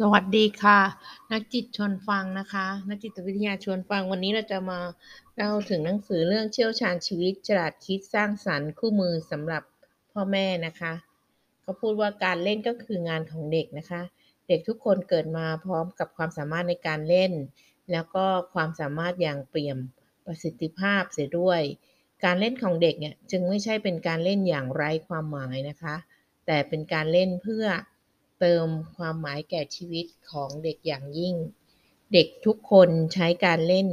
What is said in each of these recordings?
สวัสดีค่ะ นักจิตชวนฟังนะคะ นักจิตวิทยาชวนฟังวันนี้เราจะมาเล่าถึงหนังสือเรื่องเชี่ยวชาญชีวิตฉลาดคิดสร้างสรรค์คู่มือสำหรับพ่อแม่นะคะเขาพูดว่าการเล่นก็คืองานของเด็กนะคะ เด็กทุกคนเกิดมาพร้อมกับความสามารถในการเล่น แล้วก็ความสามารถอย่างเปี่ยมประสิทธิภาพเสียด้วย การเล่นของเด็กเนี่ยจึงไม่ใช่เป็นการเล่นอย่างไร้ความหมายนะคะ แต่เป็นการเล่นเพื่อ เติมความหมายแก่ชีวิตของเด็กอย่างยิ่ง เด็กทุกคนใช้การเล่น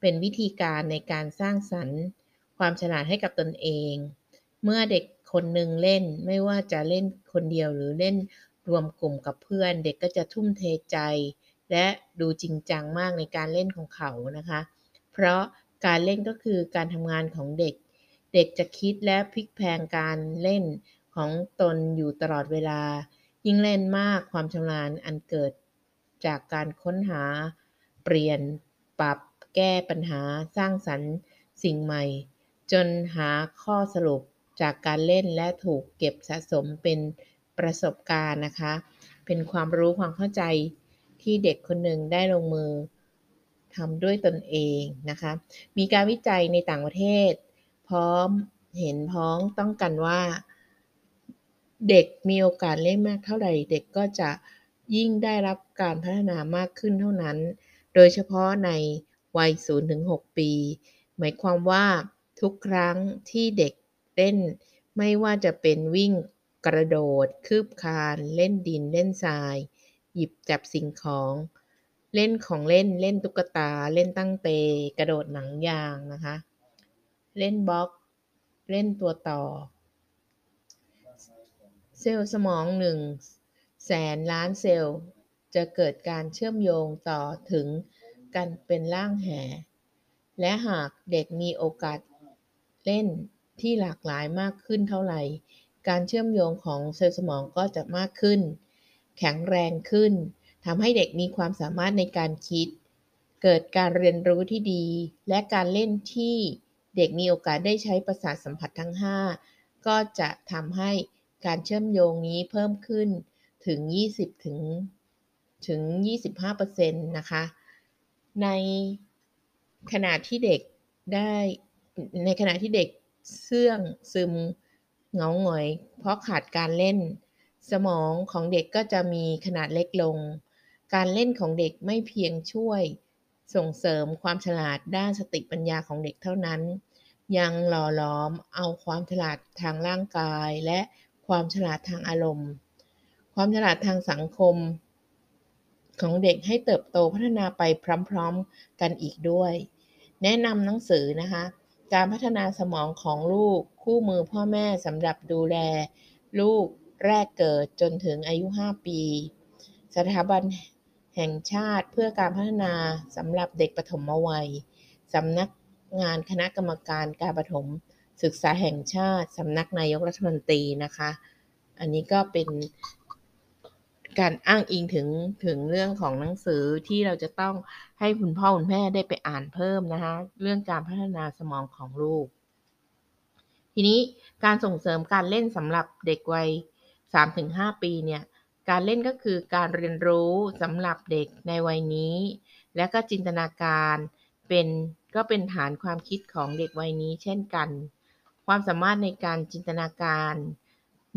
เป็นวิธีการในการสร้างสรรค์ ความฉลาดให้กับตนเอง เมื่อเด็กคนหนึ่งเล่นไม่ว่าจะเล่นคนเดียวหรือเล่นรวมกลุ่มกับเพื่อน เด็กก็จะทุ่มเทใจ และดูจริงจังมากในการเล่นของเขานะคะ เพราะการเล่นก็คือการทำงานของเด็ก เด็กจะคิดและพลิกแพลงการเล่นของตนอยู่ตลอดเวลา ยิ่งเล่นมากความชำนาญอันเกิดจากการค้นหา เปลี่ยน ปรับ แก้ปัญหา สร้างสรรค์สิ่งใหม่ จนหาข้อสรุปจากการเล่นและถูกเก็บสะสมเป็นประสบการณ์นะคะ เป็นความรู้ความเข้าใจที่เด็กคนหนึ่งได้ลงมือทำด้วยตนเองนะคะ มีการวิจัยในต่างประเทศ พร้อมเห็นพ้องต้องกันว่า เด็กมีโอกาสเล่นมากเท่าไหร่ เด็กก็จะยิ่งได้รับการพัฒนามากขึ้นเท่านั้น โดยเฉพาะในวัย 0-6 ปี หมายความว่าทุกครั้งที่เด็กเล่น ไม่ว่าจะเป็นวิ่งกระโดด คืบคลาน เล่นดินเล่นทราย หยิบจับสิ่งของ เล่นของเล่น เล่นตุ๊กตา เล่นตั้งเต กระโดดหนังยางนะคะ เล่นบล็อก เล่นตัวต่อ เซลล์สมองหนึ่งแสนล้านเซลล์ จะเกิดการเชื่อมโยงต่อถึงกันเป็นร่างแห และหากเด็กมีโอกาสเล่นที่หลากหลายมากขึ้นเท่าไหร่ การเชื่อมโยงของเซลล์สมองก็จะมากขึ้น แข็งแรงขึ้นทำให้เด็กมีความสามารถในการคิด เกิดการเรียนรู้ที่ดี และการเล่นที่เด็กมีโอกาสได้ใช้ประสาทสัมผัสทั้ง 5 ก็จะทำให้ การเชื่อมโยงนี้เพิ่มขึ้นถึง 20 ถึงถึง 25%นะคะ ในขณะที่เด็กได้ในขณะที่เด็กเสื่องซึมเหงาหงอย เพราะขาดการเล่น สมองของเด็กก็จะมีขนาดเล็กลง การเล่นของเด็กไม่เพียงช่วย ส่งเสริมความฉลาดด้านสติปัญญาของเด็กเท่านั้น ยังหล่อหลอมเอาความฉลาดทางร่างกายและ ความฉลาดทางอารมณ์ ความฉลาดทางสังคม ของเด็กให้เติบโตพัฒนาไปพร้อมๆกันอีกด้วย แนะนำหนังสือนะคะ การพัฒนาสมองของลูกคู่มือพ่อแม่สำหรับดูแล ลูกแรกเกิดจนถึงอายุ 5 ปี สถาบันแห่งชาติเพื่อการพัฒนาสำหรับเด็กปฐมวัยสำนักงานคณะกรรมการการประถม ศึกษาแห่งชาติสำนักนายกรัฐมนตรีนะคะ อันนี้ก็เป็นการอ้างอิงถึงถึงเรื่องของหนังสือที่เราจะต้องให้คุณพ่อคุณแม่ได้ไปอ่านเพิ่มนะคะ เรื่องการพัฒนาสมองของลูก ทีนี้การส่งเสริมการเล่นสำหรับเด็กวัย 3-5 ปีเนี่ยการเล่นก็คือการเรียนรู้สำหรับเด็กในวัยนี้ และก็จินตนาการเป็นก็เป็นฐานความคิดของเด็กวัยนี้เช่นกัน ความสามารถในการจินตนาการ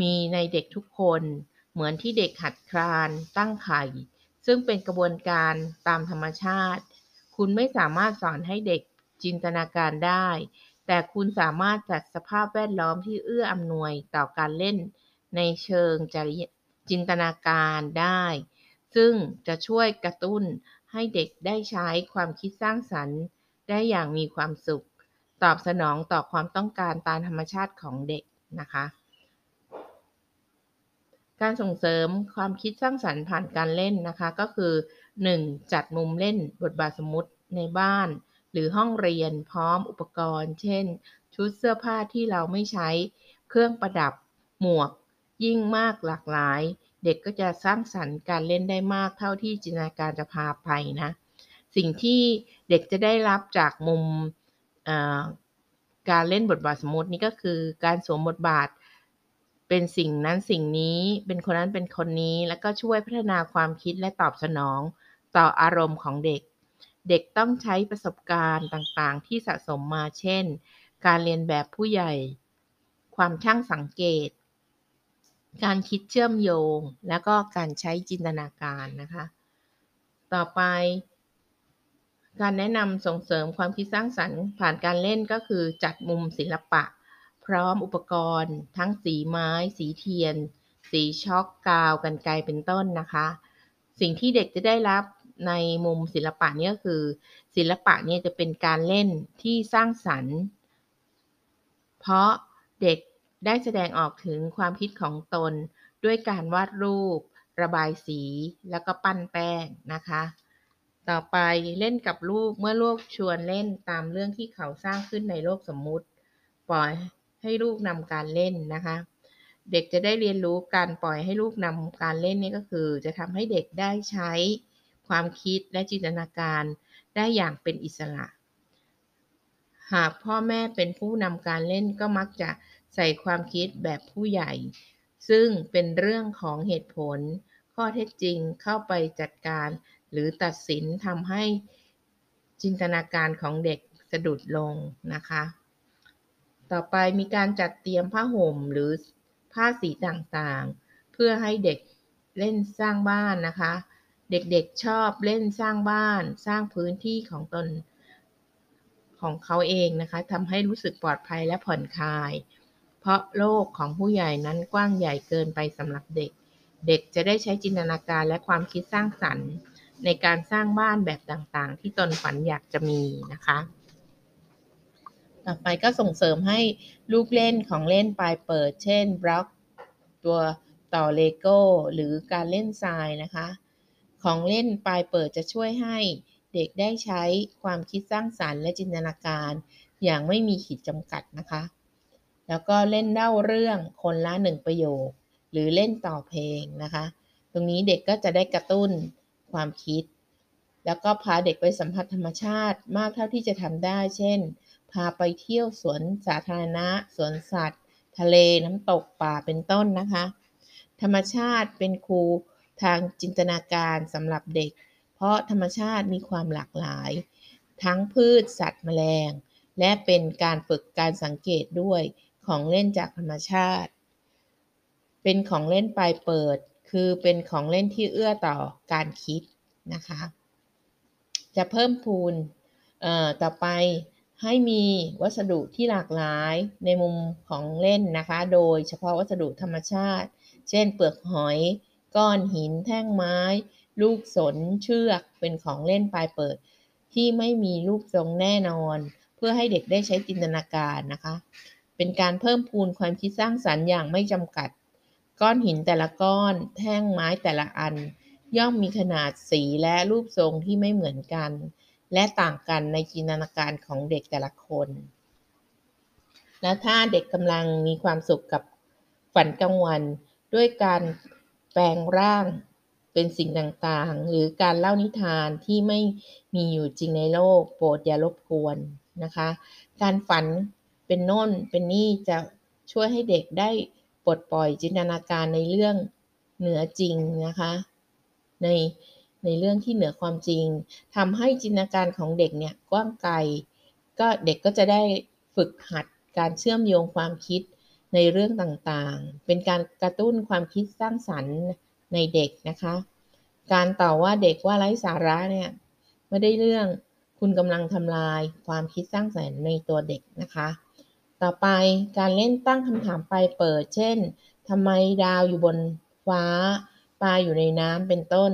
มีในเด็กทุกคน เหมือนที่เด็กหัดคลาน ตั้งไข่ ซึ่งเป็นกระบวนการตามธรรมชาติ คุณไม่สามารถสอนให้เด็กจินตนาการได้ แต่คุณสามารถจัดสภาพแวดล้อมที่เอื้ออำนวยต่อการเล่น ในเชิงจริจินตนาการได้ ซึ่งจะช่วยกระตุ้นให้เด็กได้ใช้ความคิดสร้างสรรค์ ได้อย่างมีความสุข ตอบสนองต่อความต้องการตามธรรมชาติของเด็กนะคะ การส่งเสริมความคิดสร้างสรรค์ผ่านการเล่นนะคะ ก็คือ 1. จัดมุมเล่นบทบาทสมมติในบ้าน หรือห้องเรียนพร้อมอุปกรณ์ เช่น ชุดเสื้อผ้าที่เราไม่ใช้เครื่องประดับหมวก ยิ่งมากหลากหลาย เด็กก็จะสร้างสรรค์การเล่นได้มากเท่าที่จินตนาการจะพาไปนะ สิ่งที่เด็กจะได้รับจากมุม การเล่นบทบาทสมมตินี่ก็คือการสวมบทบาทเป็นสิ่งนั้นสิ่งนี้เป็นคนนั้นเป็นคนนี้ แล้วก็ช่วยพัฒนาความคิดและตอบสนองต่ออารมณ์ของเด็ก เด็กต้องใช้ประสบการณ์ต่างๆ ที่สะสมมาเช่น การเรียนแบบผู้ใหญ่ ความช่างสังเกต การคิดเชื่อมโยง แล้วก็การใช้จินตนาการนะคะ ต่อไป การแนะนำส่งเสริมความคิดสร้างสรรค์ผ่านการเล่นก็คือจัดมุมศิลปะ พร้อมอุปกรณ์ ทั้งสีไม้ สีเทียน สีช็อกกาวกันไกเป็นต้นนะคะ สิ่งที่เด็กจะได้รับในมุมศิลปะนี้ก็คือ ศิลปะเนี่ยจะเป็นการเล่นที่สร้างสรรค์ เพราะเด็กได้แสดงออกถึงความคิดของตน ด้วยการวาดรูป ระบายสี แล้วก็ปั้นแป้งนะคะ ต่อไปเล่นกับลูกเมื่อลูกชวนเล่นตามเรื่องที่เขาสร้างขึ้นในโลกสมมุติ ปล่อยให้ลูกนำการเล่นนะคะ เด็กจะได้เรียนรู้การปล่อยให้ลูกนำการเล่นนี่ก็คือ จะทำให้เด็กได้ใช้ความคิดและจินตนาการได้อย่างเป็นอิสระ หากพ่อแม่เป็นผู้นำการเล่นก็มักจะใส่ความคิดแบบผู้ใหญ่ ซึ่งเป็นเรื่องของเหตุผล ข้อเท็จจริงเข้าไปจัดการ หรือตัดสินทำให้จินตนาการของเด็กสะดุดลงนะคะ ต่อไปมีการจัดเตรียมผ้าห่มหรือผ้าสีต่างๆ เพื่อให้เด็กเล่นสร้างบ้านนะคะ เด็กๆชอบเล่นสร้างบ้าน สร้างพื้นที่ของตนของเขาเองนะคะทำให้รู้สึกปลอดภัยและผ่อนคลาย เพราะโลกของผู้ใหญ่นั้นกว้างใหญ่เกินไปสำหรับเด็ก เด็กจะได้ใช้จินตนาการและความคิดสร้างสรรค์ ในการสร้างบ้านแบบต่างๆ ที่ตนฝันอยากจะมีนะคะ ต่อไปก็ส่งเสริมให้ลูกเล่นของเล่นปลายเปิด เช่นบล็อกตัวต่อเลโก้หรือการเล่นทรายนะคะ ของเล่นปลายเปิดจะช่วยให้เด็กได้ใช้ความคิดสร้างสารรค์และจินตนาการ อย่างไม่มีขีดจำกัดนะคะ แล้วก็เล่นเล่าเรื่องคนละหนึ่งประโยค หรือเล่นต่อเพลงนะคะ ตรงนี้เด็กก็จะได้กระตุ้น ความคิด แล้วก็พาเด็กไปสัมผัสธรรมชาติมากเท่าที่จะทำได้ เช่น พาไปเที่ยวสวนสาธารณะ สวนสัตว์ ทะเลน้ำตกป่าเป็นต้นนะคะ ธรรมชาติเป็นครูทางจินตนาการสำหรับเด็ก เพราะธรรมชาติมีความหลากหลาย ทั้งพืชสัตว์แมลง และเป็นการฝึกการสังเกตด้วยของเล่นจากธรรมชาติ เป็นของเล่นปลายเปิด คือเป็นของเล่นที่เอื้อต่อการคิดนะคะ จะเพิ่มพูนต่อไปให้มีวัสดุที่หลากหลายในมุมของเล่นนะคะ โดยเฉพาะวัสดุธรรมชาติ เช่น เปลือกหอย ก้อนหิน แท่งไม้ ลูกสน เชือก เป็นของเล่นปลายเปิด ที่ไม่มีรูปทรงแน่นอน เพื่อให้เด็กได้ใช้จินตนาการนะคะ เป็นการเพิ่มพูนความคิดสร้างสรรค์อย่างไม่จำกัด ก้อนหินแต่ละก้อน แท่งไม้แต่ละอัน ย่อมมีขนาดสีและรูปทรงที่ไม่เหมือนกัน และต่างกันในจินตนาการของเด็กแต่ละคน และถ้าเด็กกำลังมีความสุขกับฝันกลางวัน ด้วยการแปลงร่างเป็นสิ่งต่างๆ หรือการเล่านิทานที่ไม่มีอยู่จริงในโลก โปรดอย่ารบกวนนะคะ การฝันเป็นโน่นเป็นนี่จะช่วยให้เด็กได้ ปลดปล่อยจินตนาการในเรื่องเหนือจริงนะคะในในเรื่องที่เหนือความจริงทำให้จินตนาการของเด็กเนี่ยกว้างไกลก็เด็กก็จะได้ฝึกหัดการเชื่อมโยงความคิดในเรื่องต่างๆ เป็นการกระตุ้นความคิดสร้างสรรค์ในเด็กนะคะ การต่อว่าเด็กว่าไร้สาระเนี่ยไม่ได้เรื่องคุณกำลังทำลายความคิดสร้างสรรค์ในตัวเด็กนะคะ ต่อไปการเล่นตั้งคำถามไปเปิด เช่นทำไมดาวอยู่บนฟ้า ปลาอยู่ในน้ำเป็นต้น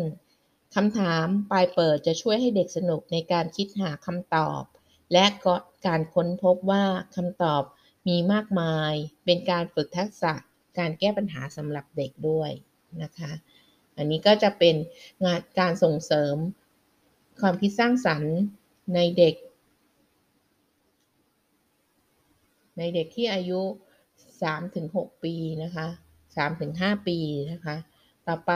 คำถามปลายเปิดจะช่วยให้เด็กสนุกในการคิดหาคำตอบ และก็การค้นพบว่าคำตอบมีมากมาย เป็นการฝึกทักษะการแก้ปัญหาสำหรับเด็กด้วยนะคะ อันนี้ก็จะเป็นงานการส่งเสริมความคิดสร้างสรรค์ในเด็ก ในเด็กที่อายุ 3-6 ปีนะคะ3-5 ปีนะคะ ต่อไป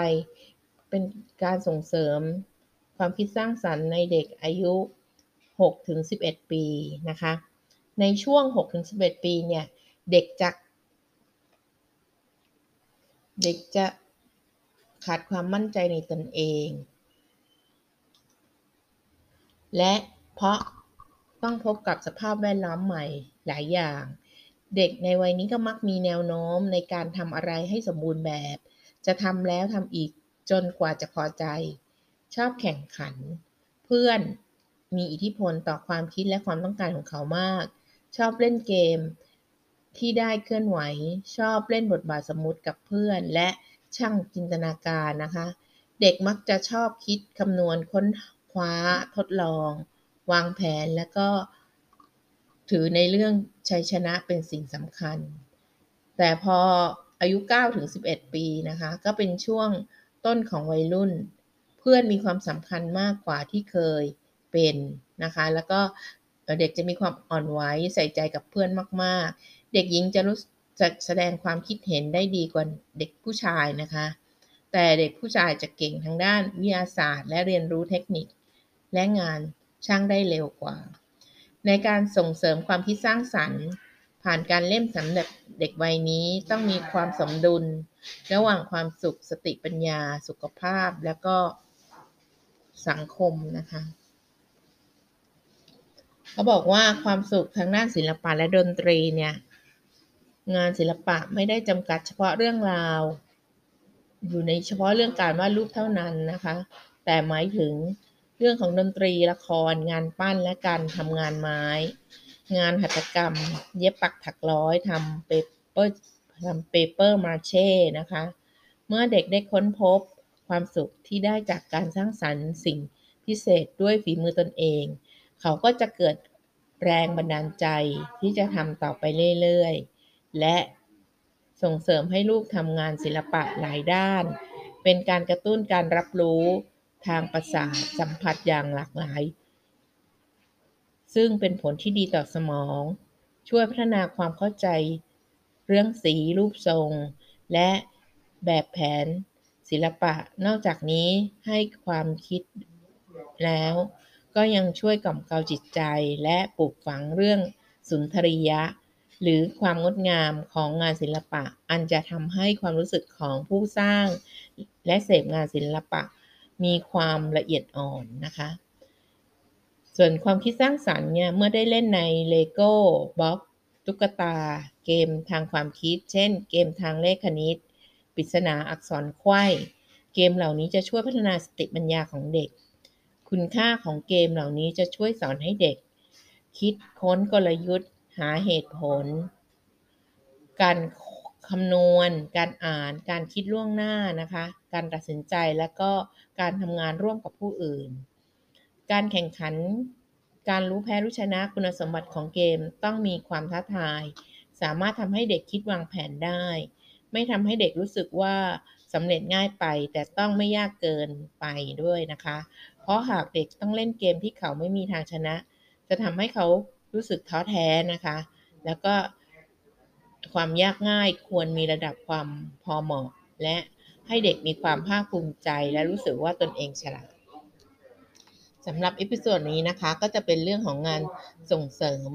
เป็นการส่งเสริมความคิดสร้างสรรค์ในเด็กอายุ 6-11 ปีนะคะ ในช่วง 6-11 ปีเนี่ย เด็กจะ เด็กจะขาดความมั่นใจในตนเอง และเพราะต้องพบกับสภาพแวดล้อมใหม่ หลายอย่าง เด็กในวัยนี้ก็มักมีแนวโน้มในการทำอะไรให้สมบูรณ์แบบ จะทำแล้วทำอีกจนกว่าจะพอใจ ชอบแข่งขัน เพื่อนมีอิทธิพลต่อความคิดและความต้องการของเขามาก ชอบเล่นเกม ที่ได้เคลื่อนไหว ชอบเล่นบทบาทสมมติกับเพื่อน และช่างจินตนาการนะคะ เด็กมักจะชอบคิดคำนวณค้นคว้าทดลอง วางแผนแล้วก็ ถือในเรื่องชัยชนะเป็นสิ่งสำคัญ แต่พออายุ9ถึง11 ปีนะคะ ก็เป็นช่วงต้นของวัยรุ่น เพื่อนมีความสำคัญมากกว่าที่เคยเป็นนะคะ แล้วก็เด็กจะมีความอ่อนไหวใส่ใจกับเพื่อนมาก ๆ เด็กหญิงจะรู้จะแสดงความคิดเห็นได้ดีกว่าเด็กผู้ชายนะคะ แต่เด็กผู้ชายจะเก่งทางด้านวิทยาศาสตร์ และเรียนรู้เทคนิค และงานช่างได้เร็วกว่า ในการส่งเสริมความคิดสร้างสรรค์ ผ่านการเล่นสำหรับเด็กวัยนี้ต้องมีความสมดุล ระหว่างความสุขสติปัญญา สุขภาพแล้วก็สังคมนะคะเขาบอกว่าความสุขทางด้านศิลปะและดนตรีเนี่ยงานศิลปะไม่ได้จำกัดเฉพาะเรื่องราว อยู่ในเฉพาะเรื่องการวาดรูปเท่านั้นนะคะ แต่หมายถึง เรื่องของดนตรีละครงานปั้นและการทำงานไม้ งานหัตถกรรม เย็บปักถักร้อยทำเปเปอร์ทำเปเปอร์มาเช่นะคะ เมื่อเด็กได้ค้นพบความสุขที่ได้จากการสร้างสรรค์สิ่งพิเศษด้วยฝีมือตนเอง เขาก็จะเกิดแรงบันดาลใจที่จะทำต่อไปเรื่อยๆ และส่งเสริมให้ลูกทำงานศิลปะหลายด้าน เป็นการกระตุ้นการรับรู้ ทางประสาทสัมผัสอย่างหลากหลาย ซึ่งเป็นผลที่ดีต่อสมอง ช่วยพัฒนาความเข้าใจ เรื่องสีรูปทรง และแบบแผนศิลปะ นอกจากนี้ให้ความคิดแล้ว ก็ยังช่วยกล่อมเกลาจิตใจและปลูกฝังเรื่องสุนทรียะ หรือความงดงามของงานศิลปะ อันจะทำให้ความรู้สึกของผู้สร้าง และเสพงานศิลปะ มีความละเอียดอ่อนนะคะ ส่วนความคิดสร้างสรรค์เนี่ยเมื่อได้เล่นในเลโก้บล็อกตุ๊กตา เกมทางความคิด เช่น เกมทางเลขคณิตปริศนาอักษรไขว้เกมเหล่านี้จะช่วยพัฒนาสติปัญญาของเด็ก คุณค่าของเกมเหล่านี้จะช่วยสอนให้เด็ก คิดค้นกลยุทธ์ หาเหตุผล การ คำนวณ การอ่าน การคิดล่วงหน้านะคะ การตัดสินใจและก็การทำงานร่วมกับผู้อื่น การแข่งขัน การรู้แพ้รู้ชนะคุณสมบัติของเกมต้องมีความท้าทาย สามารถทำให้เด็กคิดวางแผนได้ ไม่ทำให้เด็กรู้สึกว่าสำเร็จง่ายไป แต่ต้องไม่ยากเกินไปด้วยนะคะ เพราะหากเด็กต้องเล่นเกมที่เขาไม่มีทางชนะ จะทำให้เขารู้สึกท้อแท้นะคะ แล้วก็ ความยากง่ายควรมีระดับความพอเหมาะ และให้เด็กมีความภาคภูมิใจและรู้สึกว่าตนเองฉลาดสำหรับเอพิโซดนี้นะคะ ก็จะเป็นเรื่องของงานส่งเสริม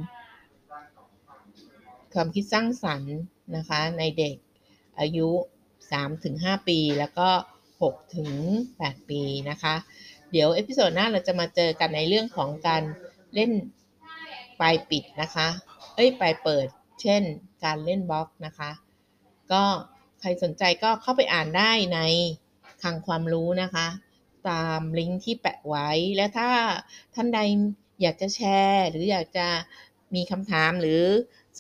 ความคิดสร้างสรรค์นะคะ ในเด็กอายุ 3-5 ปี แล้วก็ 6-8 ปีนะคะ เดี๋ยว episode หน้าเราจะมาเจอกันในเรื่องของการเล่นปลายปิดนะคะ เอ้ยปลายเปิด เช่น การเล่นบล็อกนะคะ ก็ใครสนใจก็เข้าไปอ่านได้ในคลังความรู้นะคะ ตามลิงก์ที่แปะไว้ และถ้าท่านใดอยากจะแชร์ หรืออยากจะมีคำถามหรือ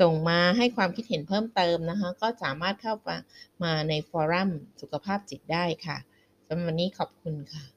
ส่งมาให้ความคิดเห็นเพิ่มเติมนะคะ ก็สามารถเข้ามามาในฟอรัมสุขภาพจิตได้ค่ะสำหรับวันนี้ขอบคุณค่ะ